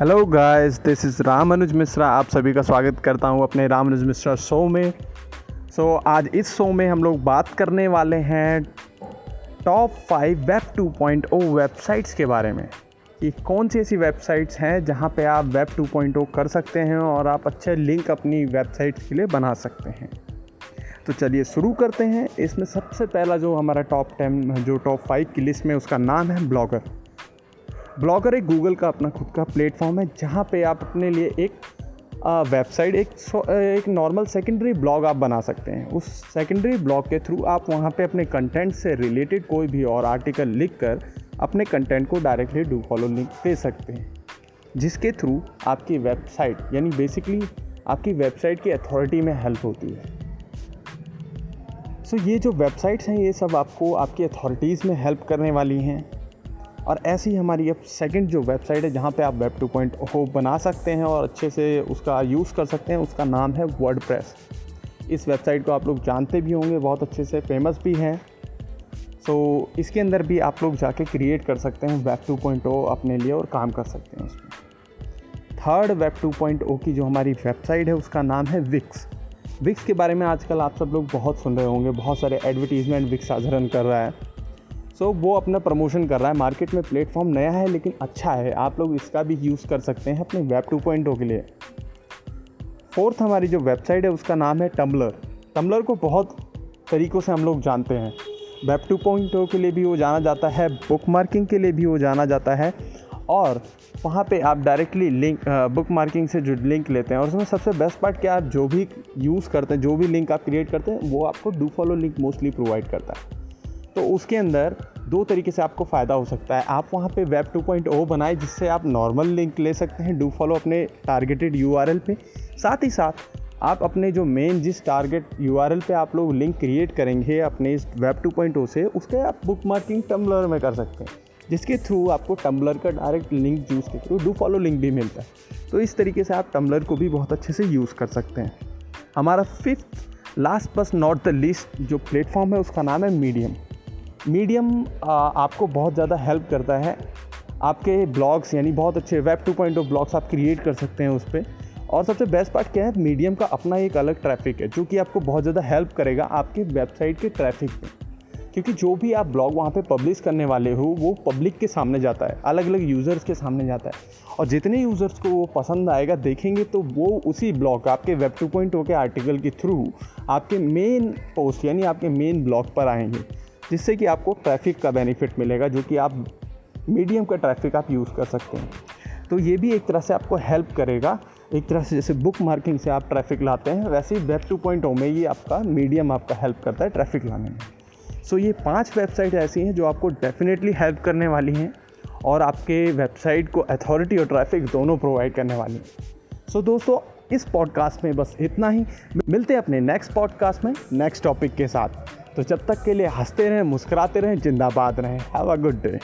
Hello guys this is Ram Anuj Mishra आप सभी का स्वागत करता हूँ अपने राम अनुज मिश्रा शो में। सो so, आज इस शो में हम लोग बात करने वाले हैं टॉप फाइव वेब 2.0 वेबसाइट्स के बारे में। कि कौन सी ऐसी वेबसाइट्स हैं जहाँ पे आप वेब 2.0 कर सकते हैं और आप अच्छे लिंक अपनी वेबसाइट्स के लिए बना सकते हैं। तो चलिए शुरू करते हैं। इसमें सबसे पहला जो हमारा टॉप टेन जो टॉप फाइव की लिस्ट में उसका नाम है ब्लॉगर ब्लॉगर एक गूगल का अपना खुद का प्लेटफॉर्म है जहाँ पे आप अपने लिए एक वेबसाइट एक एक नॉर्मल सेकेंडरी ब्लॉग आप बना सकते हैं। उस सेकेंडरी ब्लॉग के थ्रू आप वहाँ पे अपने कंटेंट से रिलेटेड कोई भी और आर्टिकल लिख कर अपने कंटेंट को डायरेक्टली डू फॉलो लिंक दे सकते हैं। जिसके थ्रू आपकी वेबसाइट यानी बेसिकली आपकी वेबसाइट की अथॉरिटी में हेल्प होती है। सो so, ये जो वेबसाइट्स हैं ये सब आपको आपकी अथॉरिटीज़ में हेल्प करने वाली हैं। और ऐसी हमारी अब सेकंड जो वेबसाइट है जहाँ पे आप वेब टू पॉइंट बना सकते हैं और अच्छे से उसका यूज़ कर सकते हैं उसका नाम है वर्ड इस वेबसाइट को आप लोग जानते भी होंगे बहुत अच्छे से फ़ेमस भी हैं। सो so, इसके अंदर भी आप लोग जाके क्रिएट कर सकते हैं वेब टू पॉइंट अपने लिए और काम कर सकते हैं उसमें। Third web two point O की जो हमारी वेबसाइट है उसका नाम है विक्स विक्स के बारे में आजकल आप सब लोग बहुत सुन रहे होंगे बहुत सारे एडवर्टीज़मेंट विक्स आज रन कर रहा है। सो so, वो अपना प्रमोशन कर रहा है। मार्केट में प्लेटफॉर्म नया है लेकिन अच्छा है। आप लोग इसका भी यूज़ कर सकते हैं अपने वेब टू पॉइंट के लिए। फोर्थ हमारी जो वेबसाइट है उसका नाम है टम्बलर टम्बलर को बहुत तरीक़ों से हम लोग जानते हैं। वेब टू पॉइंट के लिए भी वो जाना जाता है बुक मार्किंग के लिए भी वो जाना जाता है। और वहाँ पे आप डायरेक्टली लिंक बुक मार्किंग से जो लिंक लेते हैं। और उसमें सबसे बेस्ट पार्ट क्या आप जो भी यूज़ करते हैं जो भी लिंक आप क्रिएट करते हैं वो आपको do follow link mostly provide करता है। तो उसके अंदर दो तरीके से आपको फ़ायदा हो सकता है। आप वहाँ पे वेब 2.0 बनाए, जिससे आप नॉर्मल लिंक ले सकते हैं। डू फॉलो अपने टारगेटेड यूआरएल पे। साथ ही साथ, आप अपने जो मेन जिस टारगेट यू पे आप लोग लिंक क्रिएट करेंगे अपने इस वेब 2.0 से, उसके आप बुक मार्किंग टम्बलर में कर सकते हैं। जिसके थ्रू आपको टम्बलर का डायरेक्ट लिंक यूज़ के थ्रू डू फॉलो लिंक भी मिलता है। तो इस तरीके से आप टम्बलर को भी बहुत अच्छे से यूज़ कर सकते हैं। हमारा fifth last but not the least जो प्लेटफॉर्म है, उसका नाम है मीडियम मीडियम आपको बहुत ज़्यादा हेल्प करता है। आपके ब्लॉग्स, यानी बहुत अच्छे web two point O blogs आप क्रिएट कर सकते हैं उस पर और सबसे बेस्ट पार्ट क्या है, मीडियम का अपना एक अलग ट्रैफ़िक है, जो कि आपको बहुत ज़्यादा हेल्प करेगा आपके वेबसाइट के ट्रैफ़िक में क्योंकि जो भी आप ब्लॉग वहाँ पे पब्लिश करने वाले हो, वो पब्लिक के सामने जाता है अलग अलग यूज़र्स के सामने जाता है। और जितने यूज़र्स को वो पसंद आएगा, देखेंगे तो वो उसी ब्लॉग, आपके वेब टू पॉइंट के आर्टिकल के थ्रू आपके मेन पोस्ट, यानी आपके मेन ब्लॉग पर आएँगे। जिससे कि आपको ट्रैफ़िक का बेनिफिट मिलेगा, जो कि आप मीडियम का ट्रैफ़िक आप यूज़ कर सकते हैं। तो ये भी एक तरह से आपको हेल्प करेगा। एक तरह से जैसे बुक मार्किंग से आप ट्रैफ़िक लाते हैं, वैसे ही वेब टू पॉइंट में ये आपका मीडियम आपका हेल्प करता है ट्रैफ़िक लाने में। सो ये पाँच वेबसाइट ऐसी हैं जो आपको डेफिनेटली हेल्प करने वाली हैं और आपके वेबसाइट को अथॉरिटी और ट्रैफ़िक दोनों प्रोवाइड करने वाली हैं। सो दोस्तों, इस पॉडकास्ट में बस इतना ही। मिलते हैं अपने नेक्स्ट पॉडकास्ट में नेक्स्ट टॉपिक के साथ। तो जब तक के लिए हँसते रहें, मुस्कुराते रहें, जिंदाबाद रहें। Have a good day